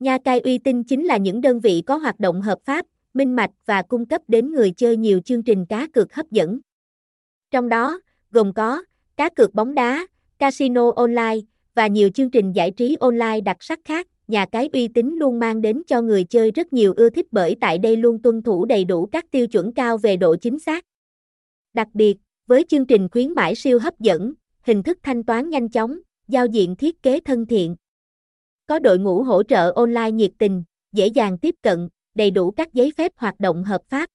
Nhà cai uy tín chính là những đơn vị có hoạt động hợp pháp, minh mạch và cung cấp đến người chơi nhiều chương trình cá cược hấp dẫn. Trong đó, gồm có cá cược bóng đá, casino online và nhiều chương trình giải trí online đặc sắc khác. Nhà cái uy tín luôn mang đến cho người chơi rất nhiều ưa thích bởi tại đây luôn tuân thủ đầy đủ các tiêu chuẩn cao về độ chính xác. Đặc biệt, với chương trình khuyến mãi siêu hấp dẫn, hình thức thanh toán nhanh chóng, giao diện thiết kế thân thiện. Có đội ngũ hỗ trợ online nhiệt tình, dễ dàng tiếp cận, đầy đủ các giấy phép hoạt động hợp pháp.